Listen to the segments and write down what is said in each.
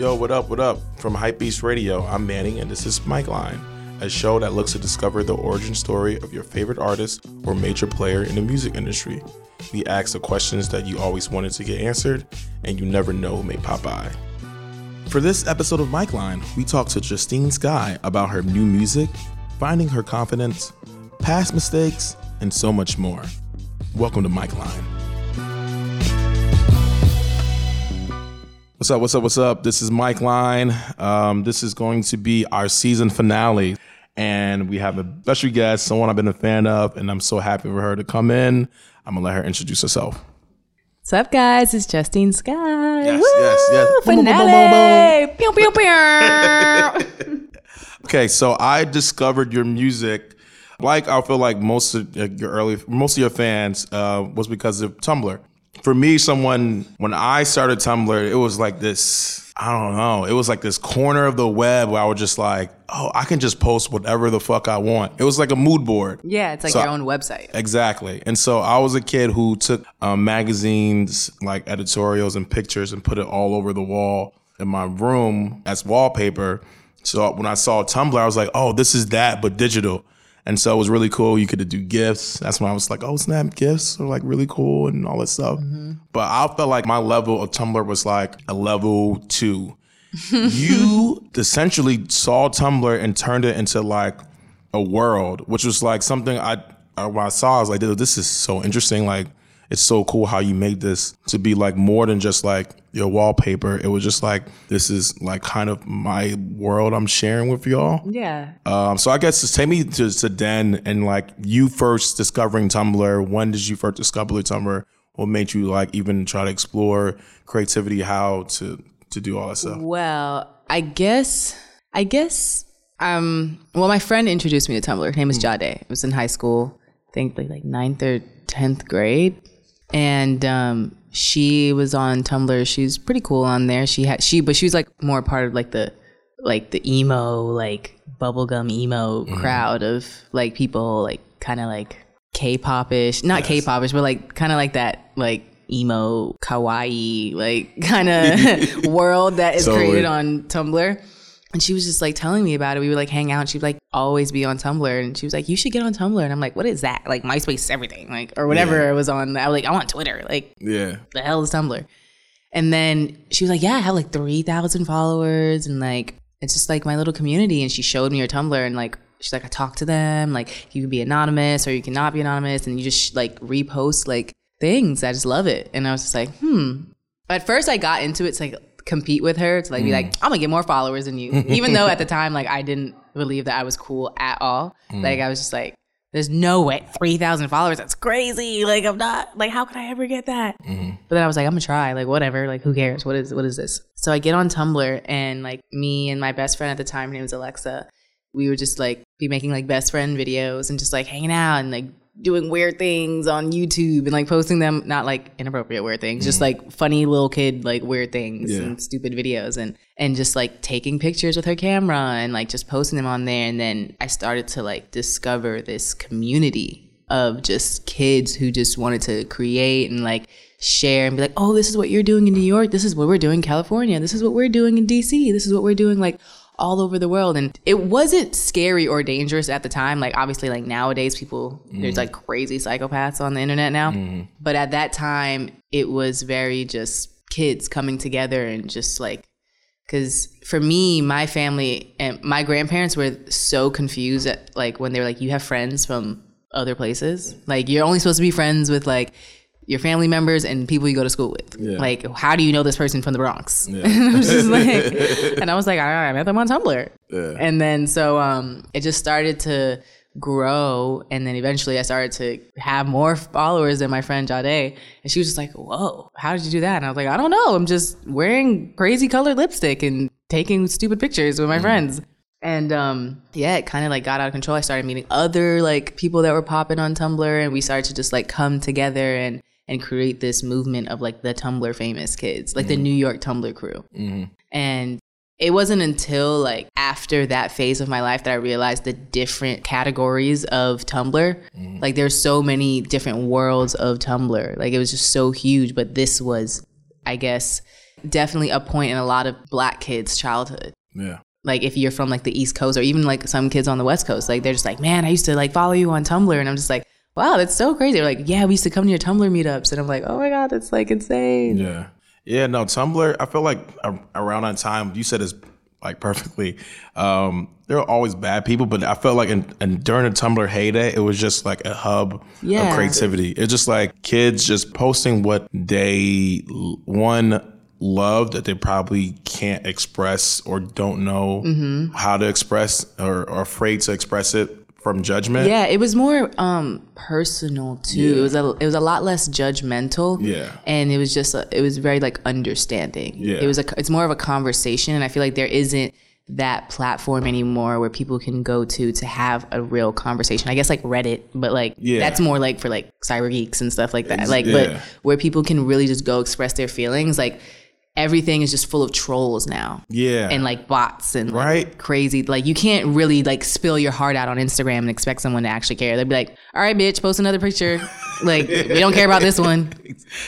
Yo, what up, what up? From Hypebeast Radio, I'm Manny, and this is Mike Line, a show that looks to discover the origin story of your favorite artist or major player in the music industry. We ask the questions that you always wanted to get answered, and you never know who may pop by. For this episode of Mike Line, we talk to Justine Skye about her new music, finding her confidence, past mistakes, and so much more. Welcome to Mike Line. What's up? What's up? What's up? This is Mike Line. Um, this is going to be our season finale, and we have a special guest, someone I've been a fan of, and I'm so happy for her to come in. I'm gonna let her introduce herself. What's up, guys? It's Justine Skye. Yes, yes, yes. Boom, boom, boom, Finale. Pew, pew. Okay, so I discovered your music, like I feel like most of your early, most of your fans, uh, was because of Tumblr. For me, someone when I started Tumblr, it was like this. I don't know. It was like this corner of the web where I was just like, oh, I can just post whatever the fuck I want. It was like a mood board. yeah, it's like So- your own website. Exactly. And so I was a kid who took um, magazines, like editorials and pictures, and put it all over the wall in my room as wallpaper. So when I saw Tumblr, I was like, oh, this is that, but digital. And so it was really cool. You could do gifts. That's when I was like, oh, snap, gifts are like really cool and all that stuff. Mm-hmm. But I felt like my level of Tumblr was like a level two. you essentially saw Tumblr and turned it into like a world, which was like something I, I when I saw, I was like, this is so interesting. Like, it's so cool how you made this to be like more than just like your wallpaper. It was just like this is like kind of my world I'm sharing with y'all. Yeah. Um, so I guess just take me to, to Den and like you first discovering Tumblr. When did you first discover Tumblr? What made you like even try to explore creativity? How to to do all that stuff? Well, I guess, I guess, um, well, my friend introduced me to Tumblr. Her name is Jade. It was in high school, I think like, like ninth or 10th grade. And, um, she was on Tumblr. She's pretty cool on there. She had, she, but she was like more part of like the, like the emo, like bubblegum emo crowd of like people, like kind of like K-pop-ish, not K-pop-ish, but like kind of like that, like emo, kawaii, like kind of world that is Totally. created on Tumblr. And she was just like telling me about it. We would like hang out. And she'd like always be on Tumblr. And she was like, "You should get on Tumblr." And I'm like, "What is that? Like MySpace, is everything, like or whatever Yeah. it was on." I was like, "I want Twitter. Like Yeah. the hell is Tumblr?" And then she was like, "Yeah, I have like three thousand followers, and like it's just like my little community." And she showed me her Tumblr, and like she's like, "I talk to them. Like you can be anonymous or you cannot be anonymous, and you just like repost like things. I just love it." And I was just like, "Hmm." At first, I got into it to like compete with her to like be like, mm. "I'm gonna get more followers than you," even though at the time like I didn't believe that I was cool at all. Mm. Like I was just like. There's no way. 3,000 followers. That's crazy. Like, I'm not, like, how could I ever get that? Mm-hmm. But then I was like, I'm gonna try. Like, whatever. Like, who cares? What is what is this? So I get on Tumblr and like me and my best friend at the time, her name was Alexa. We would just like be making like best friend videos and just like hanging out and like doing weird things on YouTube and like posting them, not like inappropriate weird things, just mm-hmm. like funny little kid like weird things Yeah. and stupid videos and and just like taking pictures with her camera and like just posting them on there. And then I started to like discover this community of just kids who just wanted to create and like share and be like, oh, this is what you're doing in New York. This is what we're doing in California. This is what we're doing in DC. This is what we're doing like all over the world. And it wasn't scary or dangerous at the time. Like obviously like nowadays people there's mm-hmm. like crazy psychopaths on the internet now. Mm-hmm. But at that time it was very just kids coming together and just like because for me my family and my grandparents were so confused at like when they were like you have friends from other places like you're only supposed to be friends with like your family members and people you go to school with. Yeah. like how do you know this person from the bronx? And i was like and i was like i, I met them on tumblr Yeah. and then so um it just started to grow and then eventually i started to have more followers than my friend Jade and she was just like whoa how did you do that? And i was like i don't know i'm just wearing crazy colored lipstick and taking stupid pictures with my friends. And um yeah it kind of like got out of control. I started meeting other like people that were popping on tumblr and we started to just like come together and and create this movement of like the tumblr famous kids like the mm-hmm. new york tumblr crew mm-hmm. and it wasn't until like after that phase of my life that I realized the different categories of Tumblr. Mm-hmm. Like there's so many different worlds of Tumblr. Like it was just so huge, but this was I guess definitely a point in a lot of black kids' childhood. Yeah. Like if you're from like the East Coast or even like some kids on the West Coast, like they're just like, man, I used to like follow you on Tumblr, and I'm just like, wow, that's so crazy. They're like, yeah, we used to come to your Tumblr meetups, and I'm like, oh my god, that's like insane. Yeah. Yeah, no, Tumblr, I feel like around that time, you said it's like perfectly. Um, there are always bad people, but I felt like in, in, during the Tumblr heyday, it was just like a hub Yeah. of creativity. It's just like kids just posting what they, one, love that they probably can't express or don't know Mm-hmm. how to express or, are afraid to express it from judgment. Yeah, it was more um personal too. It was a it was a lot less judgmental. Yeah. and it was just a, it was very like understanding. Yeah. it was a it's more of a conversation, and I feel like there isn't that platform anymore where people can go to to have a real conversation. I guess like Reddit, but like Yeah. that's more like for like cyber geeks and stuff like that. Like, yeah. but where people can really just go express their feelings, like everything is just full of trolls now Yeah. and like bots and like, Right. crazy. Like you can't really like spill your heart out on Instagram and expect someone to actually care. They'd be like, "All right, bitch, post another picture. like we don't care about this one.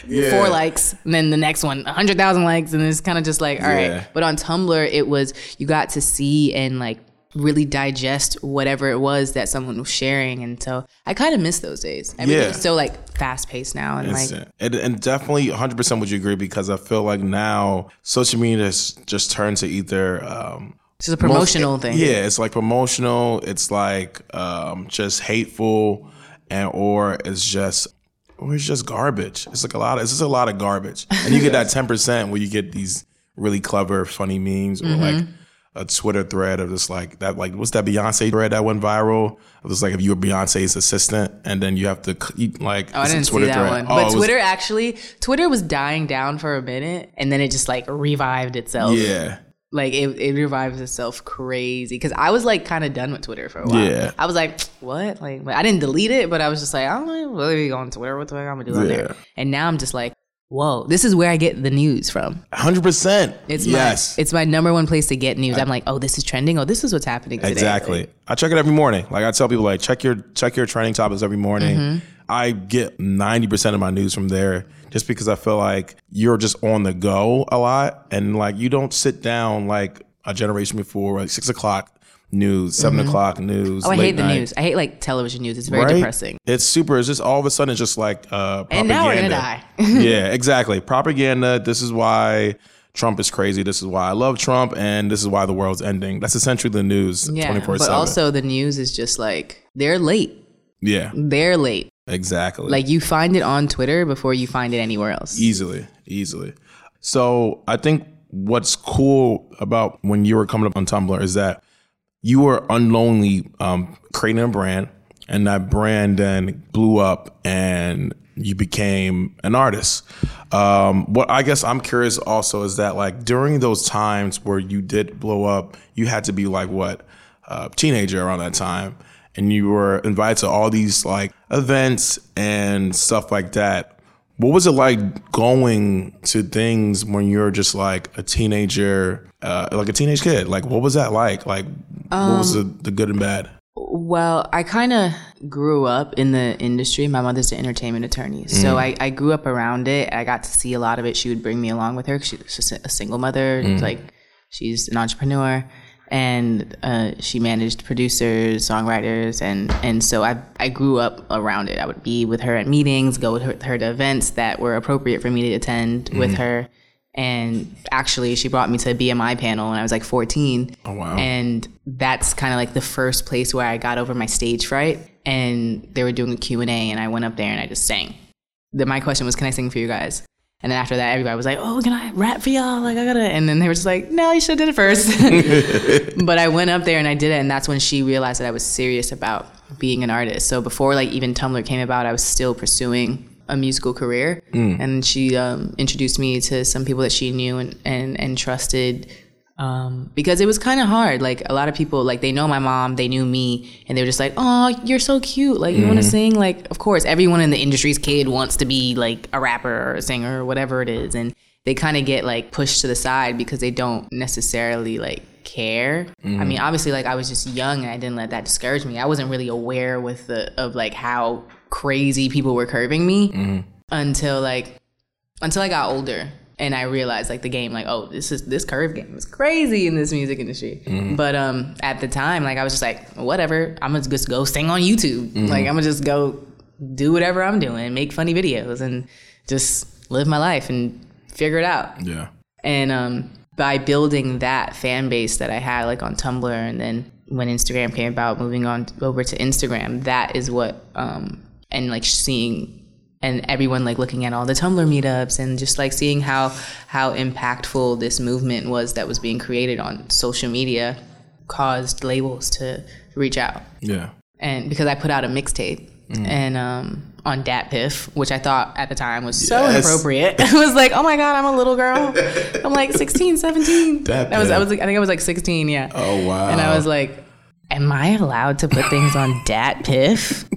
Yeah. Four likes, and then the next one, a hundred thousand likes, and it's kind of just like, all right. Yeah. But on Tumblr, it was you got to see and like really digest whatever it was that someone was sharing, and so I kind of miss those days. Everything's Yeah. so like fast paced now, and like and, and definitely 100% would you agree because I feel like now social media has just turned to either um, it's a promotional most- thing. Yeah, it's like promotional. It's like um, just hateful, and or it's just or it's just garbage. It's like a lot. Of, it's just a lot of garbage, and you get that 10% where you get these really clever, funny memes or Mm-hmm. like. A Twitter thread of just like that, like what's that Beyonce thread that went viral? It was like if you were Beyonce's assistant, and then you have to like. Oh, I didn't see Twitter that thread. one. Oh, but it was- Twitter actually, Twitter was dying down for a minute, and then it just like revived itself. Yeah. Like it, it revives itself crazy. Because I was like kind of done with Twitter for a while. Yeah. I was like, what? Like, I didn't delete it, but I was just like, I don't know, really go on Twitter. What the heck I'm gonna do on Yeah. there? And now I'm just like, whoa, this is where I get the news from. Hundred percent. It's yes, my, it's my number one place to get news. I'm like, oh, this is trending. Oh, this is what's happening today. exactly. I check it every morning. Like I tell people, like check your check your trending topics every morning. Mm-hmm. I get ninety percent of my news from there, just because I feel like you're just on the go a lot, and like you don't sit down like a generation before, like six o'clock news, 7 o'clock news. oh, I hate the night. news. I hate like television news. It's very Right? depressing. It's super. It's just all of a sudden, it's just like uh, propaganda. And now we're gonna die. yeah, exactly. Propaganda. This is why Trump is crazy. This is why I love Trump, and this is why the world's ending. That's essentially the news. Yeah, twenty four but also the news is just like they're late. Yeah, They're late. exactly. Like you find it on Twitter before you find it anywhere else. easily, easily. So I think what's cool about when you were coming up on Tumblr is that you were unknowingly um, creating a brand, and that brand then blew up, and you became an artist. Um, what I guess I'm curious also is that like during those times where you did blow up, you had to be like what uh, teenager around that time, and you were invited to all these like events and stuff like that. What was it like going to things when you're just like a teenager, uh, like a teenage kid? Like, what was that like? Like, what was the, um, the good and bad? Well, I kind of grew up in the industry. My mother's an entertainment attorney. So mm. I, I grew up around it. I got to see a lot of it. She would bring me along with her she's just a single mother. Mm. Like, she's an entrepreneur. And uh, she managed producers, songwriters, and, and so I, I grew up around it. I would be with her at meetings, go with her, her to events that were appropriate for me to attend with her. And actually, she brought me to a BMI panel when I was like 14. Oh, wow. And that's kind of like the first place where I got over my stage fright. And they were doing a Q&A and I went up there and I just sang. Then my question was, can I sing for you guys? And then after that, everybody was like, oh, can I rap for y'all? Like, I gotta. And then they were just like, no, you should have did it first. but I went up there and I did it. And that's when she realized that I was serious about being an artist. So before like even Tumblr came about, I was still pursuing a musical career. And she um, introduced me to some people that she knew and, and, and trusted um, because it was kind of hard. Like a lot of people, like they know my mom, they knew me, and they were just like, "Oh, you're so cute! Like you want to mm-hmm. sing? Like of course, everyone in the industry's kid wants to be like a rapper or a singer or whatever it is." And they kind of get like pushed to the side because they don't necessarily like care. I mean, mm-hmm. obviously, like I was just young and I didn't let that discourage me. I wasn't really aware with the of like how crazy people were curving me mm-hmm. until like until I got older. And I realized like the game, like, oh, this is this curve game is crazy in this music industry. But um, at the time, like, I was just like, whatever, I'm gonna just go sing on YouTube. Like, I'm gonna just go do whatever I'm doing, make funny videos, and just live my life and figure it out. Yeah. And um, by building that fan base that I had, like on Tumblr, and then when Instagram came about, moving on over to Instagram, that is what, um, and like seeing and everyone like looking at all the Tumblr meetups and just like seeing how how impactful this movement was that was being created on social media caused labels to reach out. Yeah. And because I put out a mixtape and um on DatPiff, which I thought at the time was so Yes. inappropriate. I was like, oh my God, I'm a little girl. I'm like 16, 17. Dat That was, I was like, I think I was like 16, yeah. Oh wow. And I was like, am I allowed to put things on DatPiff?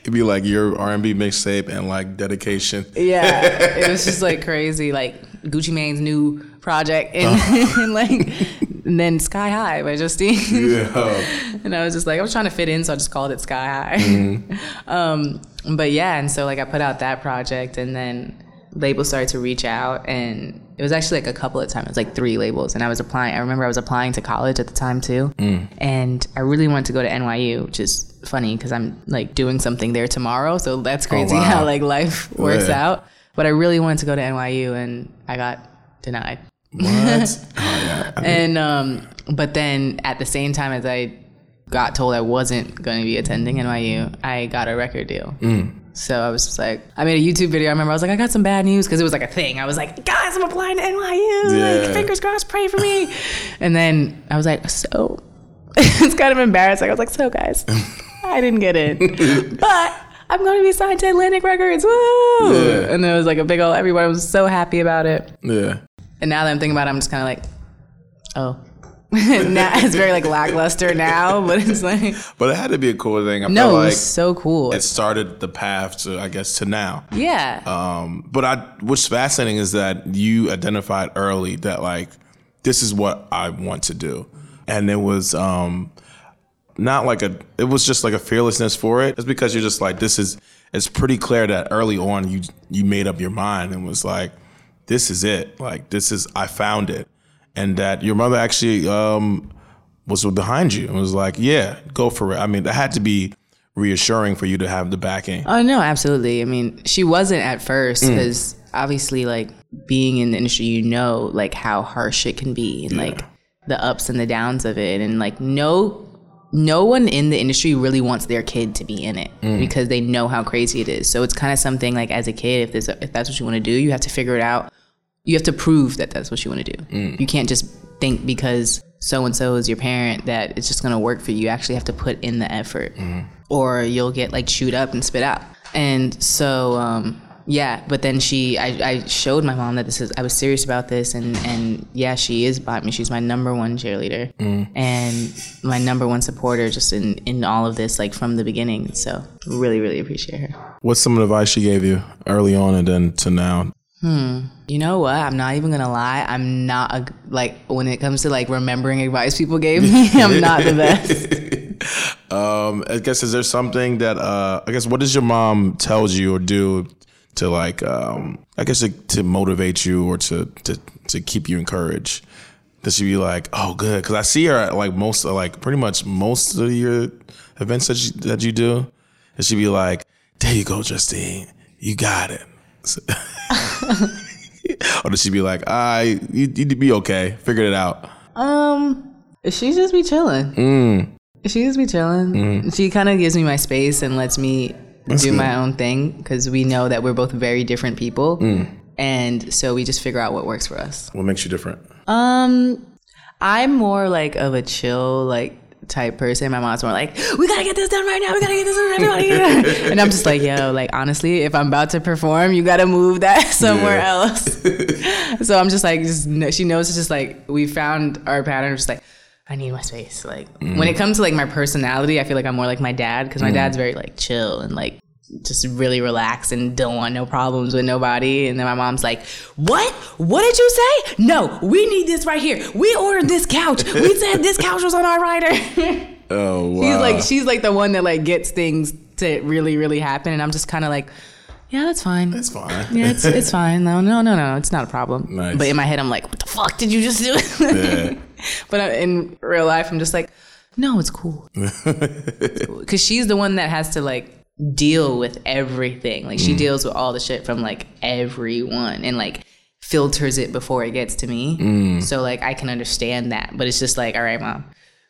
it'd be like your R and B mixtape and like dedication. Yeah, it was just like crazy, like Gucci Mane's new project, and, and like, and then Sky High by Justine. Yeah. and I was just like, I was trying to fit in, so I just called it Sky High. um, but yeah, and so like I put out that project, and then labels started to reach out, and it was actually like a couple of times, it was like three labels, and I was applying. I remember I was applying to college at the time too, and I really wanted to go to NYU, which is funny because I'm like doing something there tomorrow, so that's crazy wow. how like life works Yeah. out. But I really wanted to go to NYU, and I got denied. What? oh yeah. And um, but then at the same time as I got told I wasn't going to be attending NYU, I got a record deal. So I was just like, I made a YouTube video. I remember I was like, I got some bad news because it was like a thing. I was like, guys, I'm applying to NYU. Yeah. Like, fingers crossed, pray for me. and then I was like, so it's kind of embarrassing. I was like, so guys, I didn't get in, but. I'm going to be signed to Atlantic Records. Woo! Yeah. And there was like a big old, everyone was so happy about it. Yeah. And now that I'm thinking about it, I'm just kind of like, oh. now it's very like lackluster now, but it's like But it had to be a cool thing. I no, felt it was so cool. it started the path to I guess to now. yeah, Um, but I, what's fascinating is that you identified early that like this is what I want to do, and it was um, not like a, it was just like a fearlessness for it. It's because you're just like this is. It's pretty clear that early on you you made up your mind and was like, this is it. Like this is I found it, and that your mother actually um, was behind you and was like, yeah, go for it. I mean, that had to be reassuring for you to have the backing. Oh no, absolutely. I mean, she wasn't at first Mm. because obviously, like being in the industry, you know, like how harsh it can be and like the ups and the downs of it, and like no, no one in the industry really wants their kid to be in it Mm. because they know how crazy it is. So it's kind of something like as a kid, if there's if that's what you want to do, you have to figure it out. You have to prove that that's what you want to do. Mm. You can't just think because so and so is your parent that it's just gonna work for you. You actually have to put in the effort or you'll get like chewed up and spit out. And so, um, yeah, but then she, I, I showed my mom that this is, I was serious about this, and and yeah, she is behind me. She's my number one cheerleader and my number one supporter, just in in all of this, like from the beginning. So really, really appreciate her. What's some advice she gave you early on and then to now? You know what? I'm not even gonna lie. I'm not a, like when it comes to like remembering advice people gave me. I'm not the best. Um, I guess is there something that uh, I guess what does your mom tells you or do to like um, I guess to, to motivate you or to to to keep you encouraged? Does she be like, oh, good? Because I see her at like most like pretty much most of your events that you, that you do. And she be like, there you go, Justine, you got it. Or does she be like, I you you be okay, figured it out. Um, she just be chilling. She just be chilling. She kind of gives me my space and lets me do my own thing because we know that we're both very different people, and so we just figure out what works for us. What makes you different? Um, I'm more like of a chill like type person. My mom's more like, we gotta get this done right now. We gotta get this done. Everybody, get it." and I'm just like, yo, like honestly, if I'm about to perform, you gotta move that somewhere Yeah. else. so I'm just like, just she knows it's just like we found our pattern. Just like. I need my space. Like when it mm. comes to like my personality, I feel like I'm more like my dad because my mm. dad's very like chill and like just really relaxed and don't want no problems with nobody. And then my mom's like, "What? What did you say? No, we need this right here. We ordered this couch. We said this couch was on our rider." Oh wow. she's like, she's like the one that like gets things to really, really happen, and I'm just kind of like, yeah, that's fine. That's fine. yeah, it's, it's fine. No, no, no, no, it's not a problem. Nice. But in my head, I'm like, what the fuck did you just do? Yeah. but uh, in real life, I'm just like, no, it's cool. Because she's the one that has to like deal with everything. Like she mm. deals with all the shit from like everyone and like filters it before it gets to me. Mm. So like I can understand that. But it's just like, all right, mom,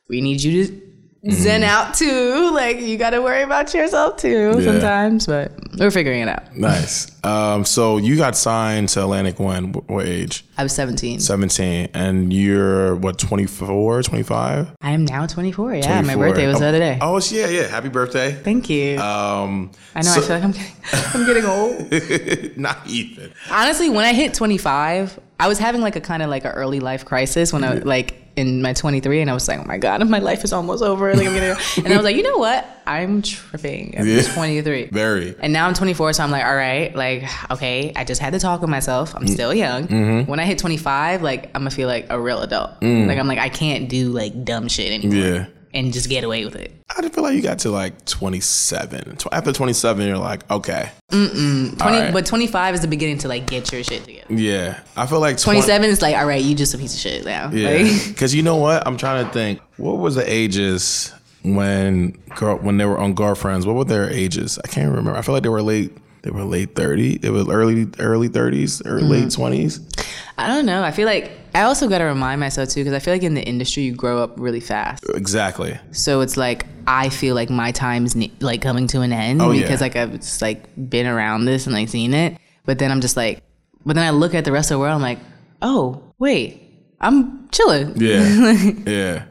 we need you to zen out too. Like you got to worry about yourself too Yeah. sometimes. But we're figuring it out. Nice. Um, so you got signed to Atlantic when? What age? I was 17. 17. And you're, what, 24, 25? I am now 24. Yeah, my birthday was the other day. Oh, yeah, yeah. Happy birthday. Thank you. Um, I know. I feel like I'm getting, I'm getting old. not even. Honestly, when I hit 25, I was having like a kind of like an early life crisis when I was like in my 23, and I was like, oh my god, my life is almost over. Like I'm getting, and I was like, you know what? I'm tripping. I'm Yeah. 23. Very. And now I'm 24, so I'm like, all right, like, okay, I just had to talk with myself. I'm mm. still young. Mm-hmm. When I hit 25, like, I'm gonna feel like a real adult. Mm. Like, I'm like, I can't do like dumb shit anymore Yeah. And just get away with it. I just feel like you got to like 27. After 27, you're like, okay. 20, right. But 25 is the beginning to like get your shit together. Yeah. I feel like 20 27 is like, all right, you just a piece of shit now. Yeah, Like, because you know what? I'm trying to think. What was the ages when girl when they were on girlfriends? What were their ages? I can't remember. I feel like they were late. They were late 30. It was early early 30s or Mm-hmm. late 20s. I don't know. I feel like I also got to remind myself too, because I feel like in the industry, you grow up really fast. Exactly. So it's like, I feel like my time's ne- like coming to an end Oh, yeah. because like I've just like been around this and like seen it. But then I'm just like, but then I look at the rest of the world, I'm like, oh, wait, I'm chilling. Yeah. yeah.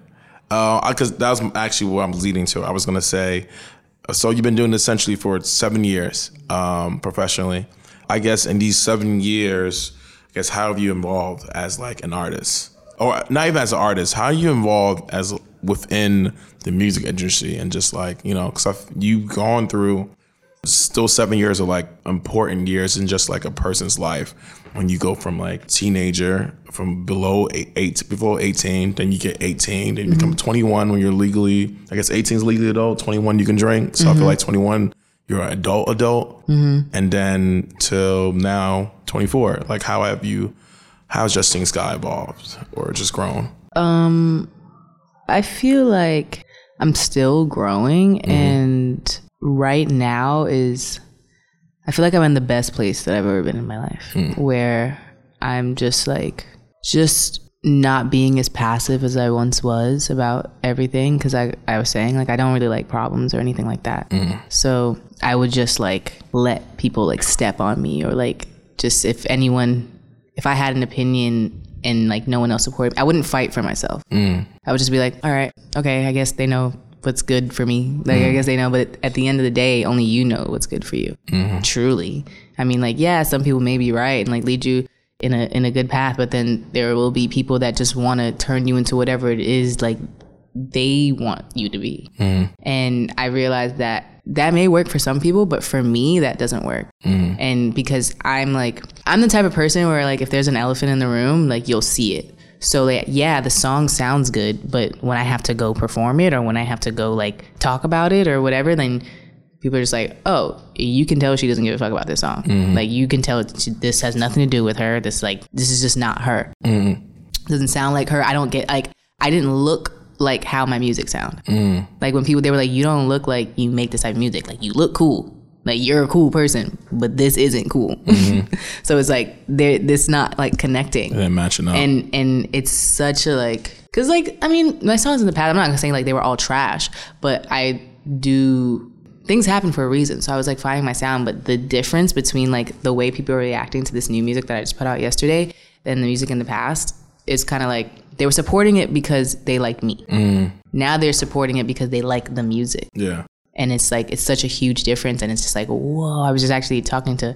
Because that was actually what I'm leading to. I was gonna say. So you've been doing this essentially for seven years um, professionally. I guess in these seven years, I guess how have you involved as like an artist, or not even as an artist? How are you involved as within the music industry and just like you know, because you've gone through still seven years of like important years in just like a person's life. When you go from like teenager from below eight, eight below 18 then you get 18 then you become mm-hmm. 21 when you're legally i guess 18 is legally adult 21 you can drink. So i feel mm-hmm. like 21 you're an adult adult mm-hmm. and then till now 24 like how have you how's justine skye evolved or just grown? Um I feel like I'm still growing, mm-hmm. and right now is I feel like I'm in the best place that I've ever been in my life, hmm. where I'm just like just not being as passive as I once was about everything because I, I was saying like I don't really like problems or anything like that. Hmm. So I would just like let people like step on me or like just if anyone if I had an opinion and like no one else supported me, I wouldn't fight for myself. Mm. I would just be like, all right, okay, I guess they know what's good for me. Like, I mm. guess they know, but at the end of the day, only you know what's good for you. Mm-hmm. Truly. I mean, like, yeah, some people may be right and like lead you in a in a good path, but then there will be people that just want to turn you into whatever it is like they want you to be. Mm-hmm. And I realized that that may work for some people, but for me, that doesn't work. Mm-hmm. And because I'm like, I'm the type of person where like if there's an elephant in the room, like you'll see it. So like, yeah, the song sounds good, but when I have to go perform it or when I have to go like talk about it or whatever, then people are just like, oh, you can tell she doesn't give a fuck about this song. Mm-hmm. Like you can tell she, this has nothing to do with her. This like this is just not her. Mm-hmm. Doesn't sound like her. I don't get like I didn't look like how my music sound. Mm. Like when people they were like, you don't look like you make this type of music. Like you look cool. Like you're a cool person, but this isn't cool. Mm-hmm. so it's like there this not like connecting and then matching up and and it's such a like because like i mean my songs in the past i'm not gonna say like they were all trash but i do things happen for a reason so i was like finding my sound but the difference between like the way people are reacting to this new music that i just put out yesterday and the music in the past is kind of like they were supporting it because they like me. Mm. Now they're supporting it because they like the music. Yeah. And it's like it's such a huge difference. And it's just like whoa. I was just actually talking to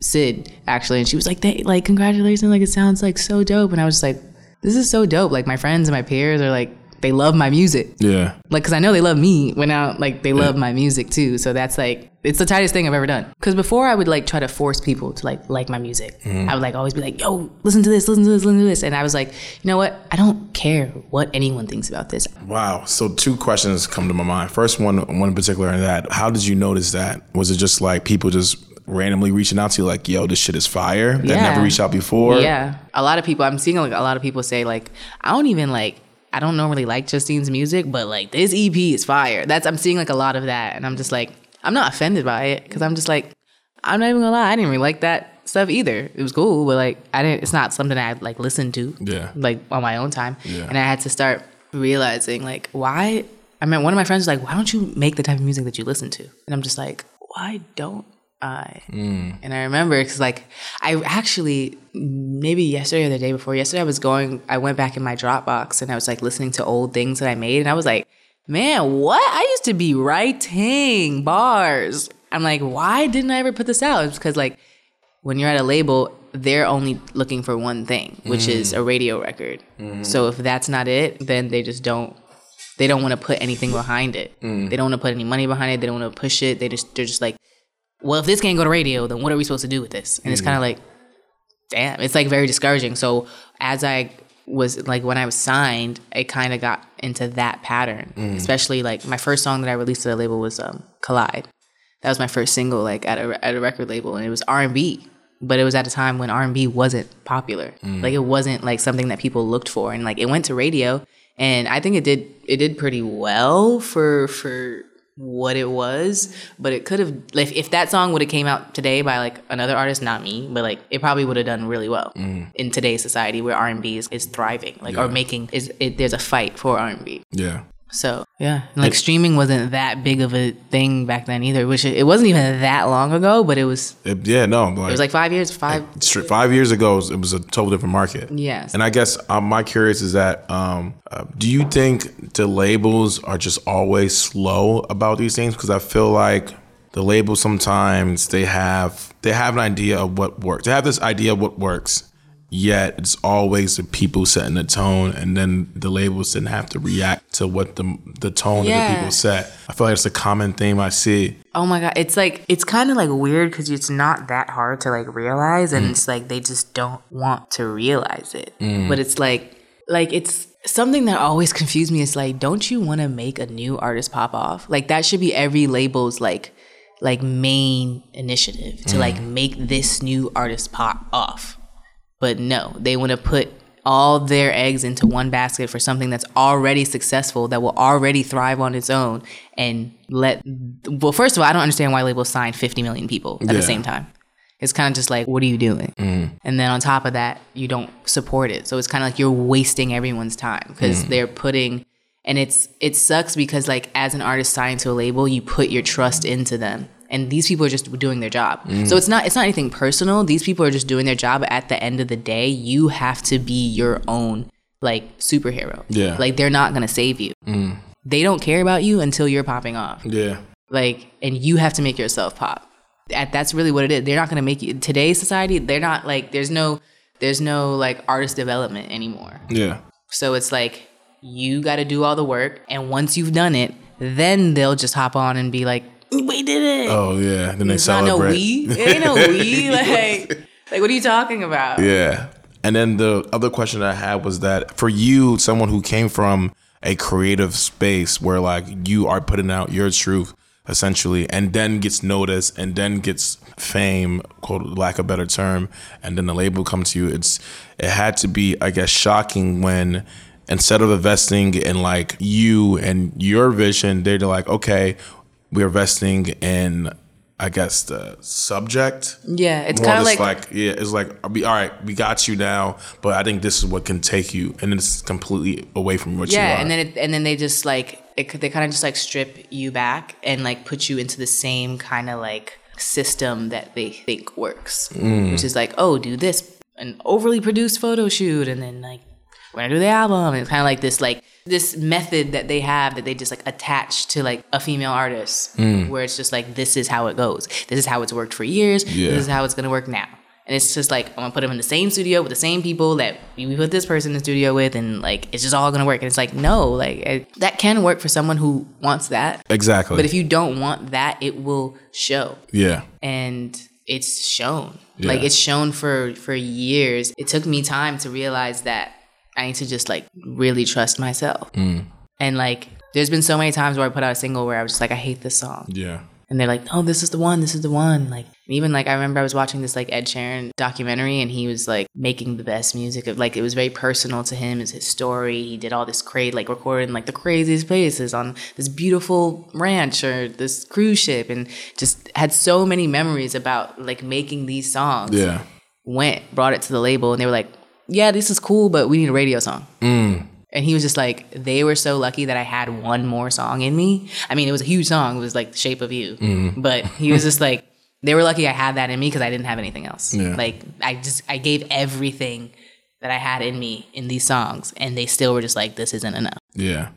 sid actually. And she was like they like congratulations. Like it sounds like so dope. And i was just like this is so dope. Like my friends and my peers are like they love my music yeah like because i know they love me when out like they love my music too so that's like it's the tightest thing i've ever done because before i would like try to force people to like like my music mm-hmm. i would like always be like yo listen to this listen to this listen to this and i was like you know what i don't care what anyone thinks about this Wow. So two questions come to my mind. First one, one in particular, in that how did you notice that? Was it just like people just randomly reaching out to you like, yo, this shit is fire. That Yeah. never reached out before. Yeah, a lot of people. I'm seeing like a lot of people say like, I don't even like. I don't normally like Justine's music, but like this EP is fire. That's I'm seeing like a lot of that, and I'm just like, I'm not offended by it because I'm just like, I'm not even gonna lie, I didn't really like that stuff either. It was cool, but like I didn't. It's not something I like listened to. Yeah. like on my own time, Yeah. and I had to start realizing like why. I mean, one of my friends was like, "Why don't you make the type of music that you listen to?" And I'm just like, "Why don't I?" Mm. And I remember because like I actually maybe yesterday or the day before yesterday I was going. I went back in my Dropbox and I was like listening to old things that I made, and I was like, "Man, what? I used to be writing bars." I'm like, "Why didn't I ever put this out?" It's because like when you're at a label, they're only looking for one thing, which is mm. a radio record. Mm-hmm. So if that's not it, then they just don't they don't want to put anything behind it. Mm. They don't want to put any money behind it. They don't want to push it. They just they're just like, well, if this can't go to radio, then what are we supposed to do with this? And it's mm-hmm. kind of like, damn, it's like very discouraging. So as I was like when I was signed, I kind of got into that pattern. Mm. Especially like my first song that I released to the label was um, Collide. That was my first single like at a at a record label, and it was R and B. But it was at a time when R and B wasn't popular. Mm. Like it wasn't like something that people looked for, and like it went to radio, and I think it did it did pretty well for for what it was. But it could have like if that song would have came out today by like another artist, not me, but like it probably would have done really well mm-hmm. in today's society where R and B is, is thriving, like or making is it, there's a fight for R and B. Yeah. So yeah, and, like streaming wasn't that big of a thing back then either. Which it, it wasn't even that long ago, but it was. It- yeah, no. Like, It was like five years, five. stri- five years ago, it was- it was a total different market. Yes. And I guess um, my curious is that um, uh, do you think the labels are just always slow about these things? Because I feel like the labels sometimes they have they have an idea of what works. They have this idea of what works. Yet it's always the people setting the tone, and then the labels didn't have to react to what the the tone of the people set. I feel like it's a common theme I see. Oh my god, it's like it's kind of like weird because it's not that hard to like realize, and mm. it's like they just don't want to realize it. Mm. But it's like, like it's something that always confused me. Is like, don't you want to make a new artist pop off? Like that should be every label's like, like main initiative to mm. like make this new artist pop off. But no, they want to put all their eggs into one basket for something that's already successful, that will already thrive on its own, and let. Well, first of all, I don't understand why labels sign 50 million people at Yeah. the same time. It's kind of just like, what are you doing? Mm. And then on top of that, you don't support it. So it's kind of like you're wasting everyone's time because mm. they're putting. And it's it sucks because like as an artist signed to a label, you put your trust into them, and these people are just doing their job. Mm. So it's not it's not anything personal. These people are just doing their job. At the end of the day, you have to be your own like superhero. Yeah. like they're not gonna save you. Mm. They don't care about you until you're popping off Yeah. like and you have to make yourself pop that, that's really what it is they're not to make you today's society they're not like there's no there's no like artist development anymore Yeah. so it's like you got to do all the work and once you've done it then they'll just hop on and be like we did it Oh yeah. Then they it's not celebrate. no we it ain't no we like like what are you talking about Yeah. And then the other question I had was that for you, someone who came from a creative space where like you are putting out your truth essentially and then gets noticed and then gets fame, quote lack of a better term, and then the label comes to you, it's it had to be, I guess, shocking when instead of investing in like you and your vision, they're like, okay, we're investing in I guess the subject yeah it's kind of like, like, yeah, it's like be all right. We got you now, but I think this is what can take you, and it's completely away from what you yeah are. and then it, and then they just like it, they kind of just like strip you back and like put you into the same kind of like system that they think works Mm. which is like oh do this an overly produced photo shoot and then like we're gonna do the album and it's kind of like this like this method that they have that they just like attach to like a female artist Mm. where it's just like this is how it goes this is how it's worked for years Yeah. this is how it's gonna work now and it's just like I'm gonna put them in the same studio with the same people that we put this person in the studio with, and like it's just all gonna work. And it's like no, like it, that can work for someone who wants that, exactly. but if you don't want that, it will show, yeah, and it's shown. Yeah. Like it's shown for for years. It took me time to realize that I need to just like really trust myself, Mm. and like there's been so many times where I put out a single where I was just like I hate this song, yeah, and they're like, "Oh, this is the one. This is the one." Like even like I remember I was watching this like Ed Sheeran documentary, and he was like making the best music of like it was very personal to him. It's his story. He did all this crazy like recording like the craziest places on this beautiful ranch or this cruise ship, and just had so many memories about like making these songs. Yeah. Went brought it to the label, and they were like, "Yeah, this is cool, but we need a radio song." And he was just like, they were so lucky that I had one more song in me. I mean, it was a huge song. It was like The Shape of You. Mm-hmm. But he was just like, they were lucky I had that in me because I didn't have anything else. Yeah. Like, I just, I gave everything that I had in me in these songs. And they still were just like, this isn't enough. Yeah.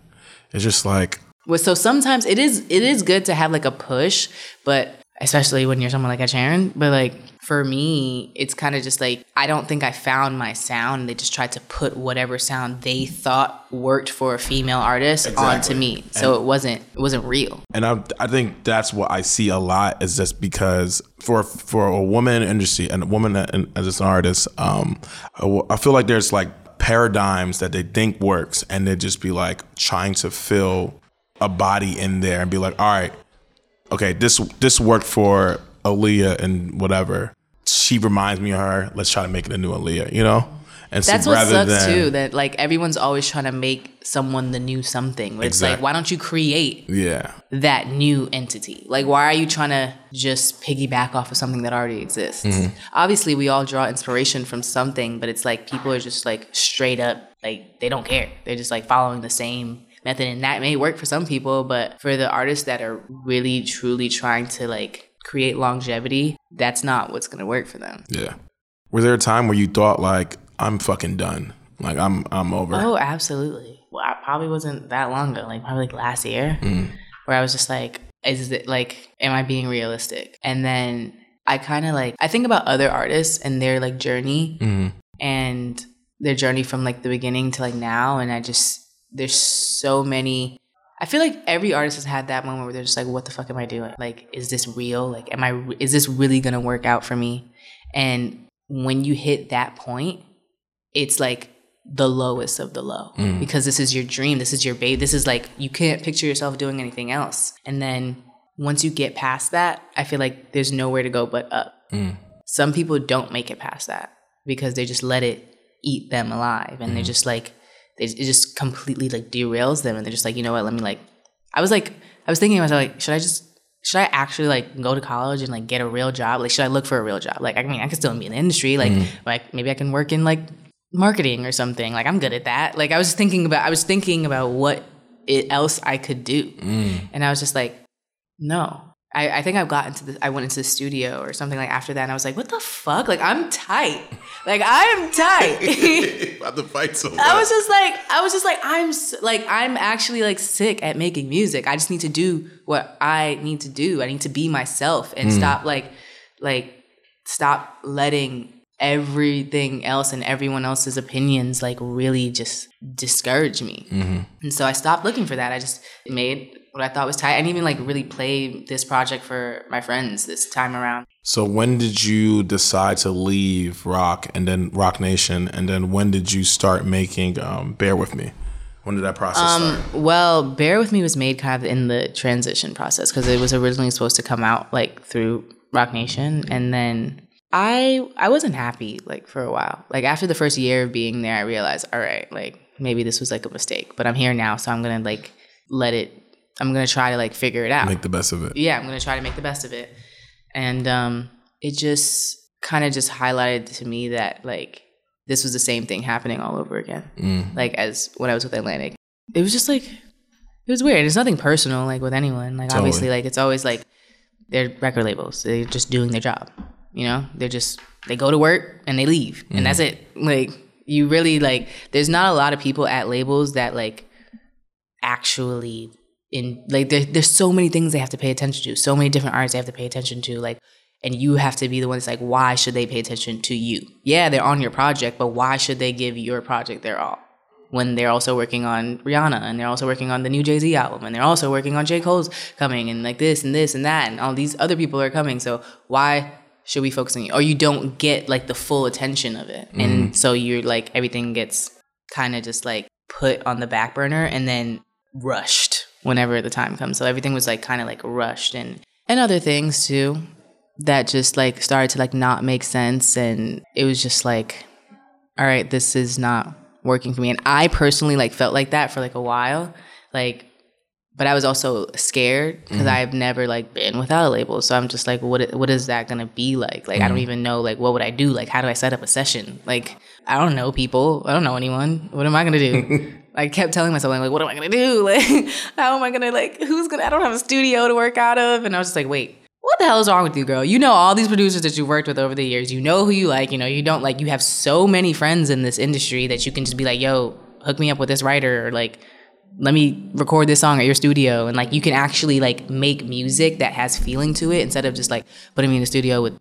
It's just like, Well, so sometimes it is, it is good to have like a push, but especially when you're someone like a Sheeran. But like, for me, it's kind of just like I don't think I found my sound. They just tried to put whatever sound they thought worked for a female artist onto me. So it wasn't it wasn't real. and I, I think that's what I see a lot is just because for for a woman industry and a woman as an artist, um, I I feel like there's like paradigms that they think works, and they just be like trying to fill a body in there and be like, all right, okay, this this worked for Aaliyah and whatever. She reminds me of her. Let's try to make it a new Aaliyah, you know. And so what rather sucks than too. That like everyone's always trying to make someone the new something. Where it's like, why don't you create yeah, that new entity? Like, why are you trying to just piggyback off of something that already exists? Mm-hmm. Obviously, we all draw inspiration from something, but it's like people are just like straight up, like, they don't care. They're just like following the same method. And that may work for some people, but for the artists that are really, truly trying to like create longevity, that's not what's going to work for them. yeah. Was there a time where you thought like I'm fucking done? Like I'm I'm over. Oh, absolutely. Well, I probably wasn't that long ago, like probably like last year, mm. where I was just like, is it like, am I being realistic? And then I kind of like, I think about other artists and their like journey mm-hmm. and their journey from like the beginning to like now. And I just, there's so many. I feel like every artist has had that moment where they're just like, what the fuck am I doing? Like, is this real? Like, am I, is this really gonna work out for me? And when you hit that point, it's like the lowest of the low mm. because this is your dream. This is your babe. This is like you can't picture yourself doing anything else. And then once you get past that, I feel like there's nowhere to go but up. Mm. Some people don't make it past that because they just let it eat them alive and they're mm. just like, they, it just completely like derails them and they're just like, you know what, let me like, I was like, I was thinking to myself, like, should I just, should I actually like go to college and like get a real job? Like, should I look for a real job? Like, I mean, I could still be in the industry. Like, mm-hmm. like maybe I can work in like marketing or something. Like, I'm good at that. Like, I was thinking about, I was thinking about what it, else I could do, mm. and I was just like, no. I, I think I got into the, I went into the studio or something like after that, and I was like, what the fuck? Like, I'm tight. Like, I'm tight. about to fight so I was just like, I was just like, I'm like, I'm actually like sick at making music. I just need to do what I need to do. I need to be myself and stop like, like, stop letting everything else and everyone else's opinions like really just discourage me. And so I stopped looking for that. I just made what I thought was tight. I didn't even like really play this project for my friends this time around. So when did you decide to leave Roc and then Roc Nation, and then when did you start making um, Bear with Me? When did that process start? Well, Bear With Me was made kind of in the transition process because it was originally supposed to come out like through Roc Nation. And then I I wasn't happy like for a while. Like after the first year of being there, I realized, all right, like maybe this was like a mistake. But I'm here now, so I'm gonna like let it I'm gonna try to like figure it out Make the best of it. yeah, I'm gonna try to make the best of it. And um, it just kind of just highlighted to me that like this was the same thing happening all over again. Like as when I was with Atlantic, it was just like it was weird. It's nothing personal like with anyone. Like obviously, like it's always like they're record labels. They're just doing their job. You know, they're just they go to work and they leave, and that's it. Like you really like. There's not a lot of people at labels that like actually in like there, there's so many things they have to pay attention to so many different artists they have to pay attention to like and you have to be the one that's like why should they pay attention to you? Yeah they're on your project but why should they give your project their all when they're also working on rihanna and they're also working on the new jay-z album and they're also working on j. Cole's coming and like this and this and that and all these other people are coming. So why should we focus on you? Or you don't get like the full attention of it. And mm-hmm. so you're like everything gets kind of just like put on the back burner and then rushed whenever the time comes. So everything was like kind of like rushed and and other things too that just like started to like not make sense. And it was just like all right this is not working for me. And i personally like felt like that for like a while. Like but i was also scared because mm-hmm. i've never like been without a label. So i'm just like what what is that gonna be like? Like i don't mm-hmm. even know like what would i do? Like how do i set up a session? Like i don't know people. I don't know anyone. What am i gonna do I kept telling myself, like, what am I gonna do? Like, how am I gonna like? Who's gonna? I don't have a studio to work out of, and I was just like, wait, what the hell is wrong with you, girl? You know all these producers that you worked with over the years. You know who you like. You know you don't like. You have so many friends in this industry that you can just be like, yo, hook me up with this writer, or like, let me record this song at your studio, and like, you can actually like make music that has feeling to it instead of just like putting me in the studio with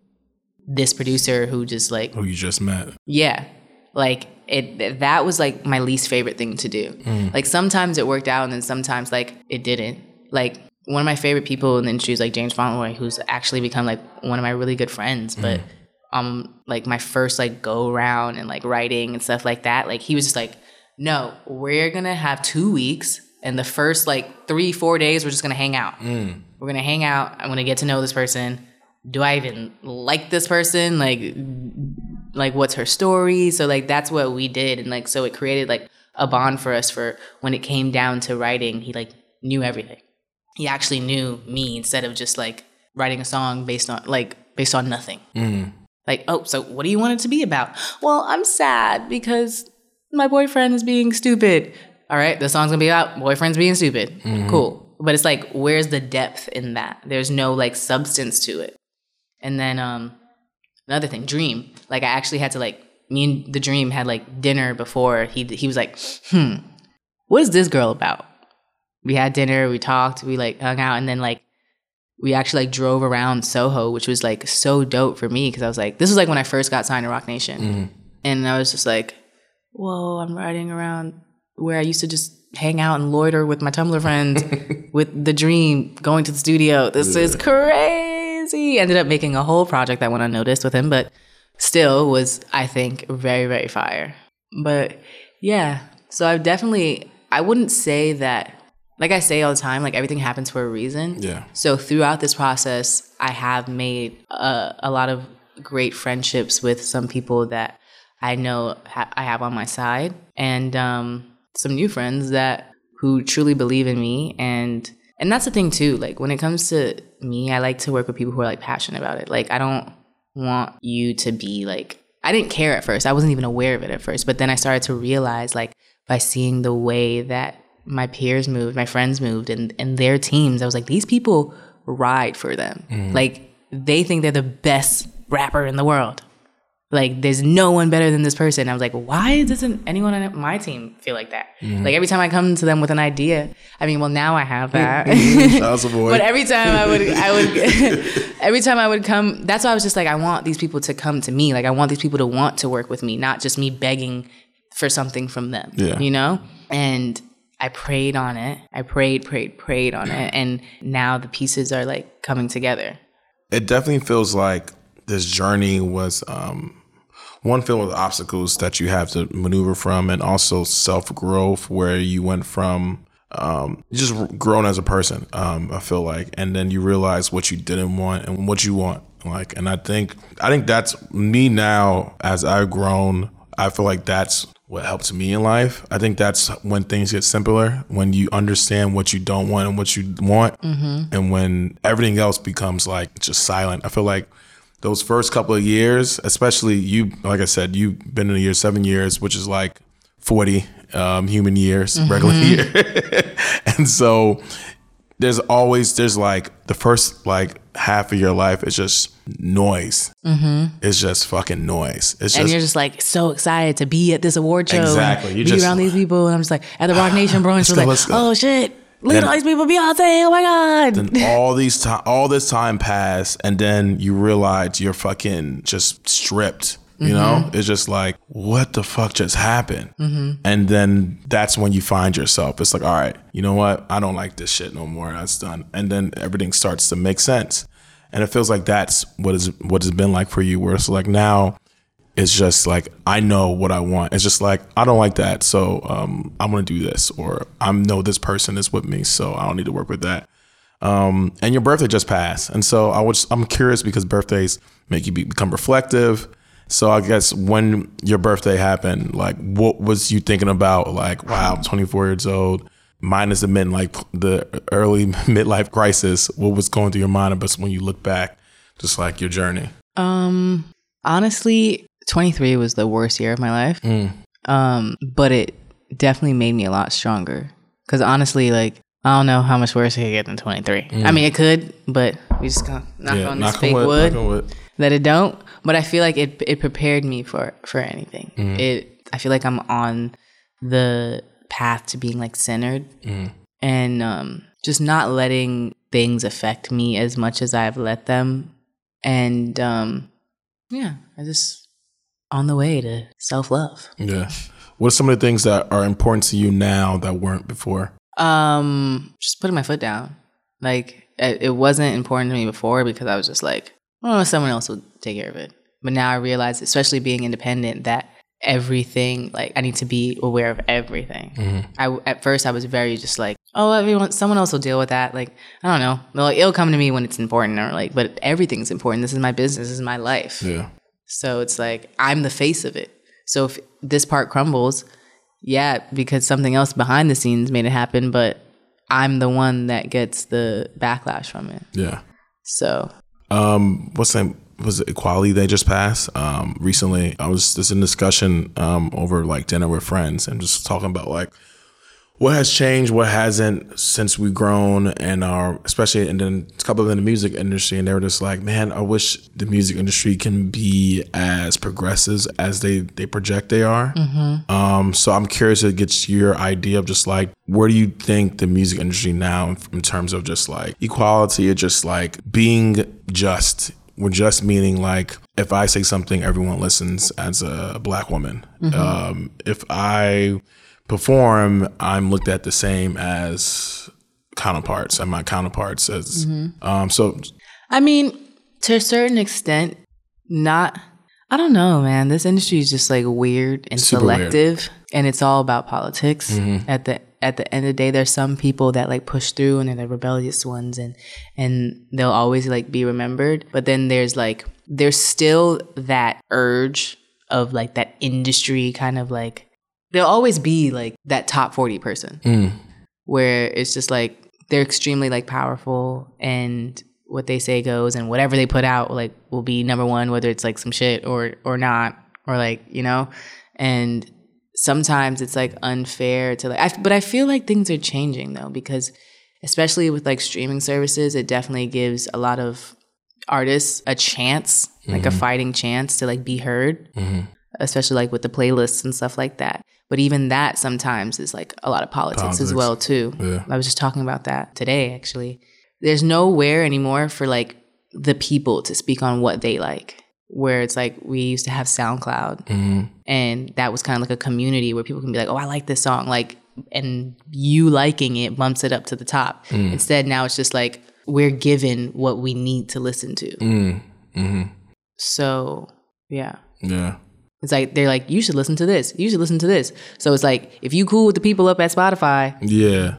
this producer who just like Who you just met? yeah. Like it that was like my least favorite thing to do. Mm. Like sometimes it worked out and then sometimes like it didn't. Like one of my favorite people in the industry is like James Fauntleroy, who's actually become like one of my really good friends. But mm. um like my first like go around and like writing and stuff like that, like he was just like, No, we're gonna have two weeks and the first like three, four days we're just gonna hang out. Mm. We're gonna hang out, I'm gonna get to know this person. Do I even like this person? Like like what's her story? So like that's what we did. And like so it created like a bond for us for when it came down to writing he like knew everything. He actually knew me instead of just like writing a song based on like based on nothing. Like oh so what do you want it to be about? Well i'm sad because my boyfriend is being stupid. All right the song's gonna be about boyfriends being stupid. Cool. But it's like where's the depth in that? There's no like substance to it. And then um another thing, Dream. Like I actually had to like me and the Dream had like dinner before he he was like, hmm, what is this girl about? We had dinner, we talked, we like hung out, and then like we actually like drove around Soho, which was like so dope for me because I was like, this was like when I first got signed to Roc Nation, and I was just like, whoa, I'm riding around where I used to just hang out and loiter with my Tumblr friends with the Dream going to the studio. This is crazy. Ended up making a whole project that went unnoticed with him, but still was, I think, very, very fire. But yeah, so I've definitely, I wouldn't say that, like I say all the time, like everything happens for a reason. Yeah. So throughout this process, I have made a, a lot of great friendships with some people that I know ha- I have on my side, and um, some new friends that who truly believe in me, and and that's the thing too. Like when it comes to me, I like to work with people who are like passionate about it. Like I don't want you to be like I didn't care at first. I wasn't even aware of it at first, but then I started to realize like by seeing the way that my peers moved, my friends moved, and and their teams, I was like, these people ride for them. Mm-hmm. Like they think they're the best rapper in the world. Like there's no one better than this person. I was like, why doesn't anyone on my team feel like that? Mm-hmm. Like every time I come to them with an idea, I mean, well now I have mm-hmm. that. That's a boy. But every time I would, I would, every time I would come, that's why I was just like, I want these people to come to me. Like, I want these people to want to work with me, not just me begging for something from them. Yeah. You know? And I prayed on it. I prayed, prayed, prayed on it. And now the pieces are like coming together. it definitely feels like this journey was um, one filled with obstacles that you have to maneuver from, and also self growth, where you went from um, just grown as a person. Um, I feel like, and then you realize what you didn't want and what you want. Like, and I think I think that's me now as I've grown. I feel like that's what helps me in life. I think that's when things get simpler, when you understand what you don't want and what you want, and when everything else becomes like just silent. I feel like those first couple of years, especially you, like I said, you've been in a year seven years, which is like 40 um, human years, regular year. and so there's always, there's like the first like half of your life is just noise. It's just fucking noise. It's And just, you're just like so excited to be at this award show. Exactly. You be just- around these people. And I'm just like, at the Roc Nation we're go, like, go. oh shit. And- all these people, Beyonce. Oh my God. and all these time, all this time passed, and then you realize you're fucking just stripped. You know, mm-hmm. it's just like, what the fuck just happened? Mm-hmm. And then that's when you find yourself. It's like, all right, you know what? I don't like this shit no more. That's done. And then everything starts to make sense. And it feels like that's what is what has been like for you. Where it's like now, it's just like I know what I want. It's just like I don't like that, so um, I'm gonna do this, or I know this person is with me, so I don't need to work with that. Um, and your birthday just passed, and so I was I'm curious because birthdays make you be, become reflective. So I guess when your birthday happened, like what was you thinking about? Like, wow, I'm 24 years old, minus the mid like the early midlife crisis. What was going through your mind? But when you look back, just like your journey. Um, honestly, 23 was the worst year of my life. Mm. Um, but it definitely made me a lot stronger. Cause honestly, like I don't know how much worse it could get than 23. I mean, it could, but we just gonna knock on this Mm. knock fake on wood, knock wood. that it don't. But I feel like it it prepared me for for anything. Mm. It I feel like I'm on the path to being like centered Mm. and um, just not letting things affect me as much as I've let them. And um, yeah, I just on the way to self love. Yeah. What are some of the things that are important to you now that weren't before? Um, just putting my foot down. Like it, it wasn't important to me before because I was just like, oh, someone else will take care of it. But now I realize, especially being independent, that everything like I need to be aware of everything. I at first I was very just like, oh, everyone, someone else will deal with that. Like I don't know, like, it'll come to me when it's important, or like, but everything's important. This is my business. This is my life. Yeah. So it's like I'm the face of it. So if this part crumbles, yeah, because something else behind the scenes made it happen, but I'm the one that gets the backlash from it. Yeah. So Um, what's that? Was it equality they just passed? Um, recently, I was just in discussion um, over like dinner with friends and just talking about like what has changed, what hasn't since we've grown, and our especially and then a couple in the music industry, and they were just like, man, I wish the music industry can be as progressive as they they project they are. Um, so I'm curious to get your idea of just like where do you think the music industry now in, in terms of just like equality or just like being just. We're just meaning like if I say something, everyone listens as a black woman. Um, if I perform, I'm looked at the same as counterparts and my counterparts as um so I mean, to a certain extent, not. I don't know, man. This industry is just like weird and Super weird. Mm-hmm. selective, and it's all about politics. At the at the end of the day, there's some people that like push through, and they're the rebellious ones, and and they'll always like be remembered. But then there's like there's still that urge of like that industry kind of like there'll always be like that top forty person mm, where it's just like they're extremely like powerful and what they say goes and whatever they put out like will be number one whether it's like some shit or or not or like you know? And sometimes it's like unfair to like I, but i feel like things are changing though because especially with like streaming services it definitely gives a lot of artists a chance like a fighting chance to like be heard especially like with the playlists and stuff like that. But even that sometimes is like a lot of politics, as well too. Yeah. I was just talking about that today actually. There's nowhere anymore for like the people to speak on what they like. Where it's like we used to have SoundCloud mm, and that was kind of like a community where people can be like, "Oh, I like this song." Like and you liking it bumps it up to the top. Instead now it's just like we're given what we need to listen to. mm, mm, So, yeah. yeah. It's like they're like, you should listen to this. You should listen to this. So it's like if you cool with the people up at Spotify Yeah.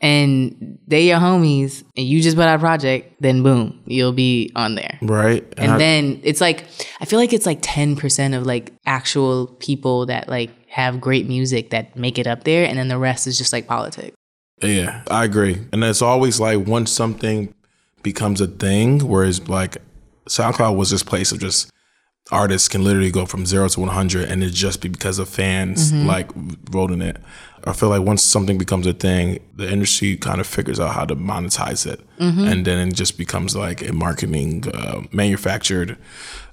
and they your homies and you just put out a project, then boom, you'll be on there. Right. And I- then it's like I feel like it's like ten percent of like actual people that like have great music that make it up there, and then the rest is just like politics. Yeah, I agree. And it's always like once something becomes a thing, whereas like SoundCloud was this place of just artists can literally go from zero to 100 and it just be because of fans like voting it. I feel like once something becomes a thing, the industry kind of figures out how to monetize it. And then it just becomes like a marketing, uh, manufactured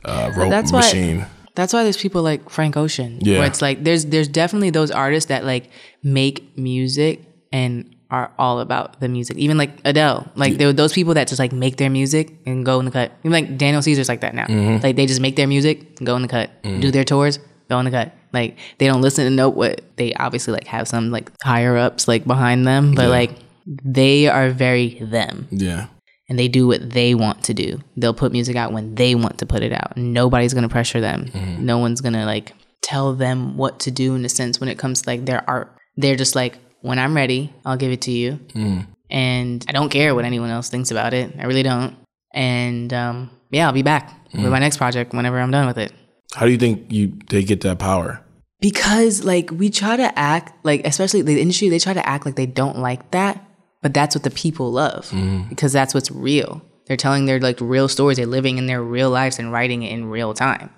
uh, ro- That's why- machine. That's why there's people like Frank Ocean, Yeah. where it's like there's there's definitely those artists that like make music and are all about the music. Even like Adele, like there were those people that just like make their music and go in the cut. Even like Daniel Caesar's like that now. Mm-hmm. Like they just make their music and go in the cut, do their tours, go in the cut. Like they don't listen to note what they obviously like have some like higher ups like behind them, but like they are very them Yeah. and they do what they want to do. They'll put music out when they want to put it out. Nobody's gonna pressure them. Mm-hmm. No one's gonna like tell them what to do in a sense when it comes to like their art. They're just like, when I'm ready, I'll give it to you. Mm. and I don't care what anyone else thinks about it. I really don't. And um, yeah, I'll be back with my next project whenever I'm done with it. How do you think you they get that power? Because like we try to act like, especially the industry, they try to act like they don't like that, but that's what the people love because that's what's real. They're telling their like real stories. They're living in their real lives and writing it in real time.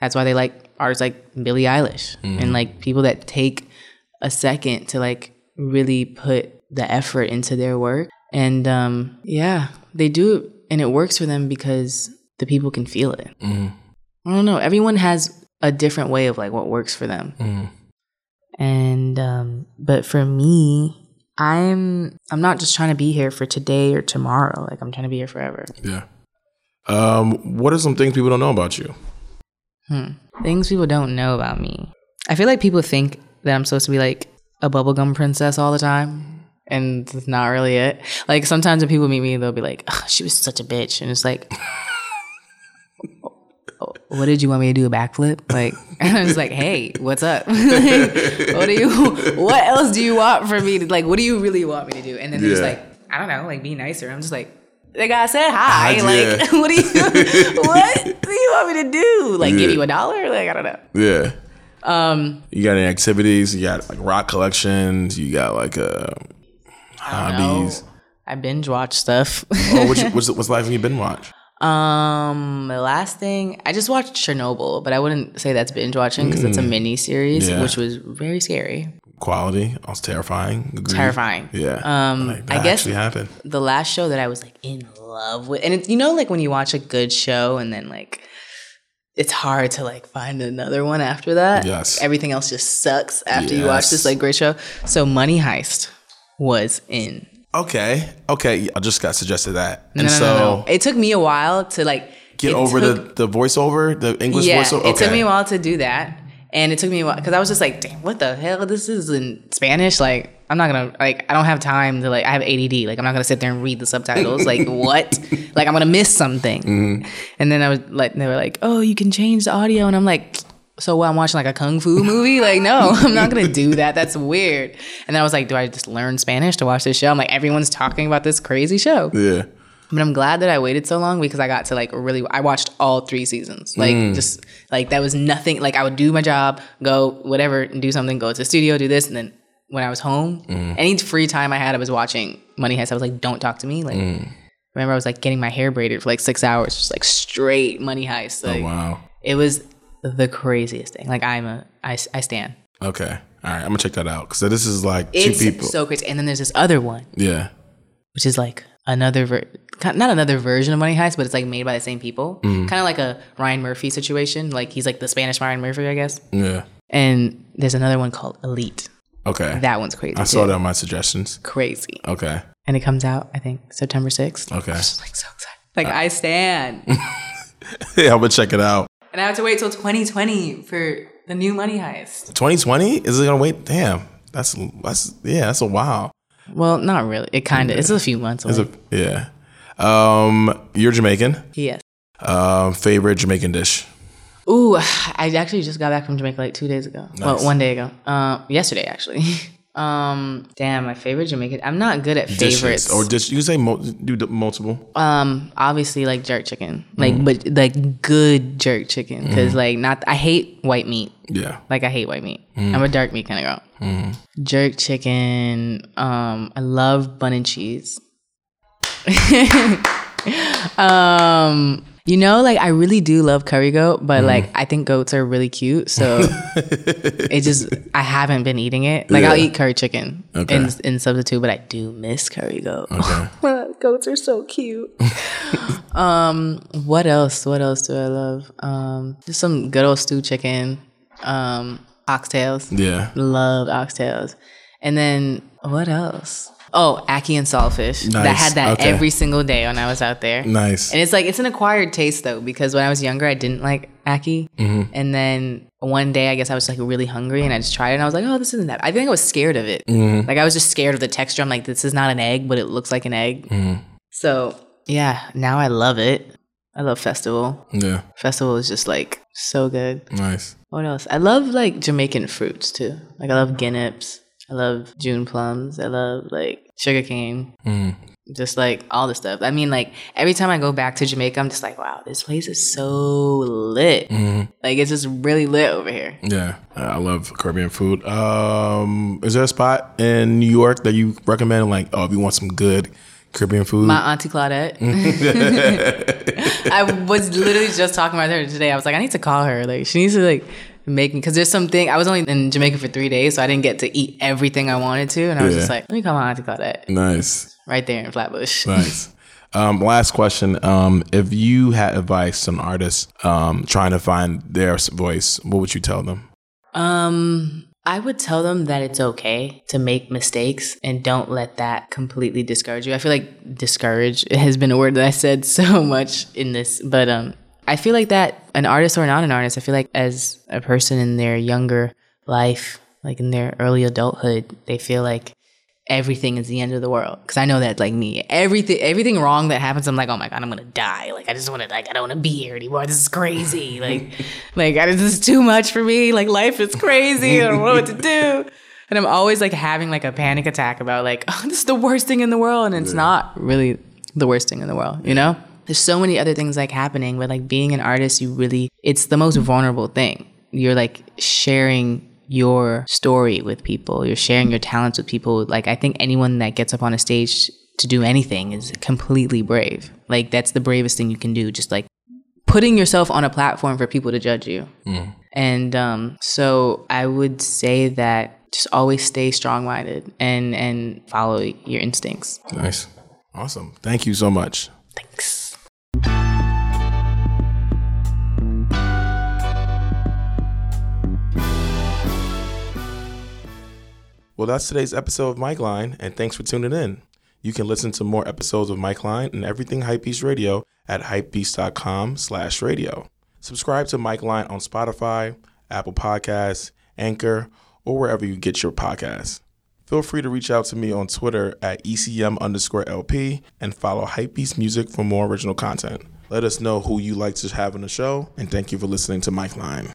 That's why they like artists like Billie Eilish and like people that take a second to like really put the effort into their work. And um, yeah, they do it and it works for them because the people can feel it. I don't know. Everyone has a different way of like what works for them. And um, but for me, I'm I'm not just trying to be here for today or tomorrow. Like I'm trying to be here forever. Yeah. Um, what are some things people don't know about you? Things people don't know about me. I feel like people think that I'm supposed to be like a bubblegum princess all the time. And it's not really it. Like sometimes when people meet me, they'll be like, "Ugh, she was such a bitch. And it's like, "Oh, what did you want me to do? A backflip? Like, I was like, hey, what's up? Like, what do you, what else do you want from me? To, like, what do you really want me to do? And then they're just like, I don't know, like be nicer. I'm just like, like I said hi. Like, yeah. what do you, what do you want me to do? Like, give you a dollar? Like, I don't know. Yeah. Um, you got any activities? You got like rock collections. You got like uh, hobbies. I binge watch stuff. Oh, what's, what's what's life when you been watch? um, the last thing I just watched Chernobyl, but I wouldn't say that's binge watching because it's a mini series, Mm. Yeah. which was very scary, Quality. I was terrifying. Agreed. terrifying. Yeah. Um, Like, I guess actually happened. the last show that I was like in love with, and it's you know like when you watch a good show and then like it's hard to like find another one after that. Yes. everything else just sucks after you watch this like great show. So Money Heist was in. Okay. Okay. I just got suggested that, and no, so no, no. It took me a while to like get over took- the the voiceover, the English yeah, voiceover. it took me a while to do that. And it took me a while because I was just like, damn, what the hell? This is in Spanish. Like, I'm not gonna like I don't have time to like I have ADD. Like I'm not gonna sit there and read the subtitles. like what? Like I'm gonna miss something. Mm-hmm. And then I was like they were like, Oh, you can change the audio and I'm like, so what I'm watching like a kung fu movie? Like, no, I'm not gonna do that. That's weird. And then I was like, Do I just learn Spanish to watch this show? I'm like, everyone's talking about this crazy show. Yeah. But I'm glad that I waited so long because I got to like really I watched all three seasons. Like Mm. just like that was nothing like I would do my job, go whatever and do something, go to the studio, do this and then when I was home, Mm. any free time I had I was watching Money Heist. I was like don't talk to me. Like Mm. remember I was like getting my hair braided for like 6 hours just like straight Money Heist. Like Oh, wow. it was the craziest thing. Like I'm a I I stand. Okay. All right. I'm gonna check that out because this is like It's two people. so crazy. And then there's this other one yeah. which is like another ver- not another version of Money Heist, but it's like made by the same people. Mm-hmm. Kind of like a Ryan Murphy situation. Like he's like the Spanish Ryan Murphy, I guess. Yeah. And there's another one called Elite. Okay. That one's crazy. I saw too. that on my suggestions. Crazy. Okay. And it comes out, I think, September 6th. Okay. I'm just like so excited. Like I stand. Yeah, I'm gonna check it out. and I have to wait till 2020 for the new Money Heist. 2020? Is it gonna wait? Damn. That's that's yeah. That's a wow. Well, not really. It kind of. It's a few months away. It's a, yeah. Um, you're Jamaican. yes. Um, favorite Jamaican dish. Ooh, I actually just got back from Jamaica like two days ago. Well, one day ago. Uh, yesterday actually. um, damn, my favorite Jamaican. I'm not good at Dishes favorites. or dish. You can say mo- do the multiple. um, obviously like jerk chicken, like Mm. but like good jerk chicken, because like not. I hate white meat. Yeah. Like I hate white meat. Mm. I'm a dark meat kind of girl. Jerk chicken. Um, I love bun and cheese. um, you know, like I really do love curry goat, but like I think goats are really cute, so it just I haven't been eating it. Like I'll eat curry chicken Okay. in in substitute, but I do miss curry goat. Okay. goats are so cute. um, what else? What else do I love? Um, just some good old stew chicken. Um, oxtails. Yeah. Love oxtails. And then what else? Oh, ackee and saltfish. That Nice. had that Okay. every single day when I was out there. Nice. And it's like it's an acquired taste though, because when I was younger, I didn't like ackee, Mm-hmm. and then one day I guess I was like really hungry, and I just tried it, and I was like, oh, this isn't that. I think I was scared of it. Mm-hmm. Like I was just scared of the texture. I'm like, this is not an egg, but it looks like an egg. Mm-hmm. So yeah, now I love it. I love festival. Yeah. Festival is just like so good. Nice. What else? I love like Jamaican fruits too. Like I love guineps. I love June plums. I love like sugarcane. Mm. Just like all the stuff. I mean, like every time I go back to Jamaica, I'm just like, wow, this place is so lit. Mm-hmm. Like it's just really lit over here. Yeah, I love Caribbean food. Um, is there a spot in New York that you recommend? Like, oh, if you want some good Caribbean food, My auntie Claudette. I was literally just talking about her today. I was like, I need to call her. Like, she needs to like make me because there's something. I was only in Jamaica for three days, so I didn't get to eat everything I wanted to, and I was Yeah. just like, let me call my auntie Claudette nice, right there in Flatbush. nice. Um, last question: um, If you had advice to an artist um, trying to find their voice, what would you tell them? Um, I would tell them that it's okay to make mistakes and don't let that completely discourage you. I feel like discourage has been a word that I said so much in this, but um, I feel like that an artist or not an artist, I feel like as a person in their younger life, like in their early adulthood, they feel like everything is the end of the world. Because I know that, like me, everything everything wrong that happens, I'm like, oh my god, I'm gonna die. Like I just want to, like I don't want to be here anymore. This is crazy. Like, like I, this is too much for me. Like life is crazy. I don't know what to do. And I'm always like having like a panic attack about like, oh, this is the worst thing in the world, and it's not really the worst thing in the world. You know, there's so many other things like happening, but like being an artist, you really, it's the most vulnerable thing. You're like sharing your story with people. You're sharing your talents with people. Like I think anyone that gets up on a stage to do anything is completely brave. Like that's the bravest thing you can do. Just like putting yourself on a platform for people to judge you. And um, so I would say that just always stay strong minded and and follow your instincts. Nice, awesome. Thank you so much. Well, that's today's episode of Mic Line, and thanks for tuning in. You can listen to more episodes of Mic Line and everything Hypebeast Radio at hypebeast.com slash radio. Subscribe to Mic Line on Spotify, Apple Podcasts, Anchor, or wherever you get your podcasts. Feel free to reach out to me on Twitter at ECM underscore LP and follow Hypebeast Music for more original content. Let us know who you like to have on the show, and thank you for listening to Mic Line.